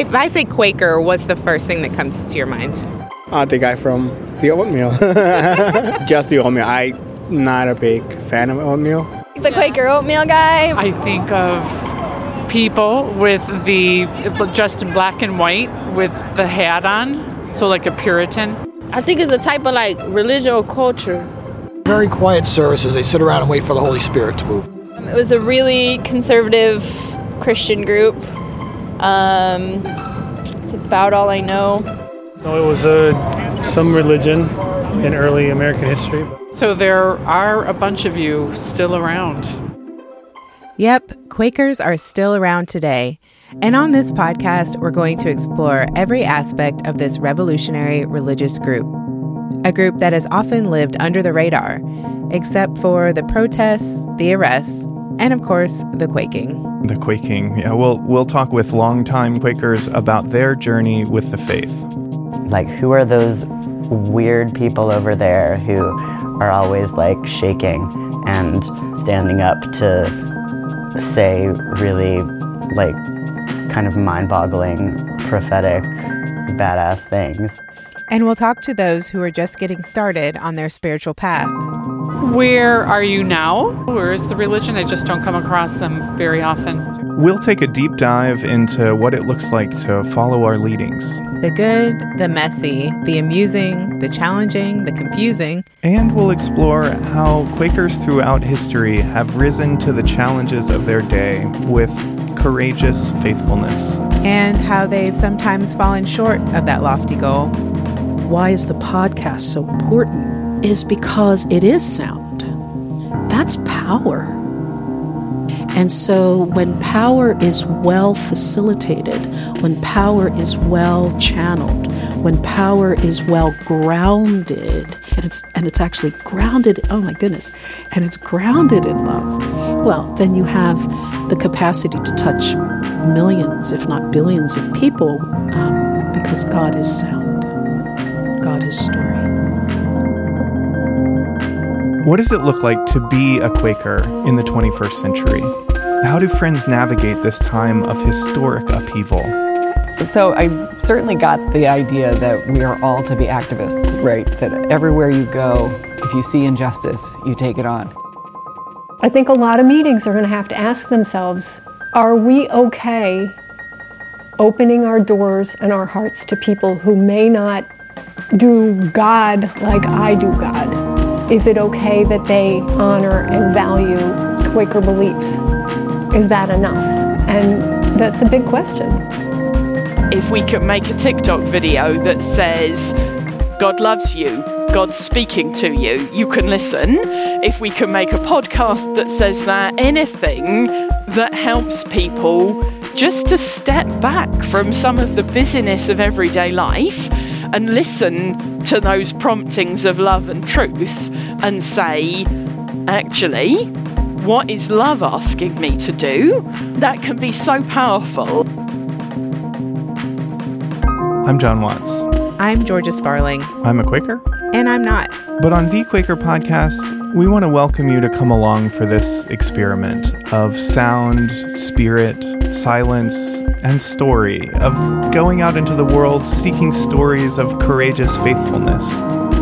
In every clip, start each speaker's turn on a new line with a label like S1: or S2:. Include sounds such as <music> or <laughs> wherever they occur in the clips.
S1: If I say Quaker, what's the first thing that comes to your mind?
S2: Uh, the guy from the oatmeal. <laughs> Just the oatmeal. I'm not a big fan of oatmeal.
S3: The Quaker oatmeal guy.
S4: I think of people with the dressed in black and white with the hat on, so like a Puritan.
S5: I think it's a type of like religion or culture.
S6: Very quiet services. They sit around and wait for the Holy Spirit to move.
S3: It was a really conservative Christian group. Um, it's about all I know.
S7: No, it was a some religion in early American history.
S4: So there are a bunch of you still around.
S1: Yep, Quakers are still around today. And on this podcast, we're going to explore every aspect of this revolutionary religious group. A group that has often lived under the radar, except for the protests, the arrests, and of course, the quaking.
S8: The quaking. Yeah, we'll we'll talk with longtime Quakers about their journey with the faith.
S9: Like who are those weird people over there who are always like shaking and standing up to say really like kind of mind-boggling prophetic badass things.
S1: And we'll talk to those who are just getting started on their spiritual path.
S4: Where are you now? Where is the religion? I just don't come across them very often.
S8: We'll take a deep dive into what it looks like to follow our leadings.
S1: The good, the messy, the amusing, the challenging, the confusing.
S8: And we'll explore how Quakers throughout history have risen to the challenges of their day with courageous faithfulness.
S1: And how they've sometimes fallen short of that lofty goal.
S10: Why is the podcast so important? Is because it is sound. That's power. And so when power is well facilitated, when power is well channeled, when power is well grounded, and it's and it's actually grounded, oh my goodness, and it's grounded in love, well, then you have the capacity to touch millions, if not billions of people, um, because God is sound. God is story.
S8: What does it look like to be a Quaker in the 21st century? How do friends navigate this time of historic upheaval?
S11: So I certainly got the idea that we are all to be activists, right? That everywhere you go, if you see injustice, you take it on.
S12: I think a lot of meetings are going to have to ask themselves are we okay opening our doors and our hearts to people who may not do God like I do God? Is it okay that they honor and value Quaker beliefs? Is that enough? And that's a big question.
S13: If we could make a TikTok video that says, God loves you, God's speaking to you, you can listen. If we can make a podcast that says that, anything that helps people just to step back from some of the busyness of everyday life and listen to those promptings of love and truth and say, actually, what is love asking me to do? That can be so powerful.
S8: I'm Jon Watts.
S1: I'm Georgia Sparling.
S8: I'm a Quaker.
S1: And I'm not.
S8: But on The Quaker Podcast, we want to welcome you to come along for this experiment of sound, spirit, silence, and story, of going out into the world seeking stories of courageous faithfulness,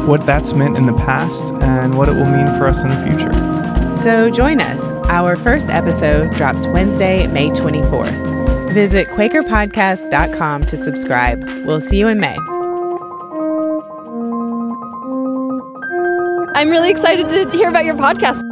S8: what that's meant in the past, and what it will mean for us in the future.
S1: So join us. Our first episode drops Wednesday, May 24th. Visit QuakerPodcast.com to subscribe. We'll see you in May.
S3: I'm really excited to hear about your podcast.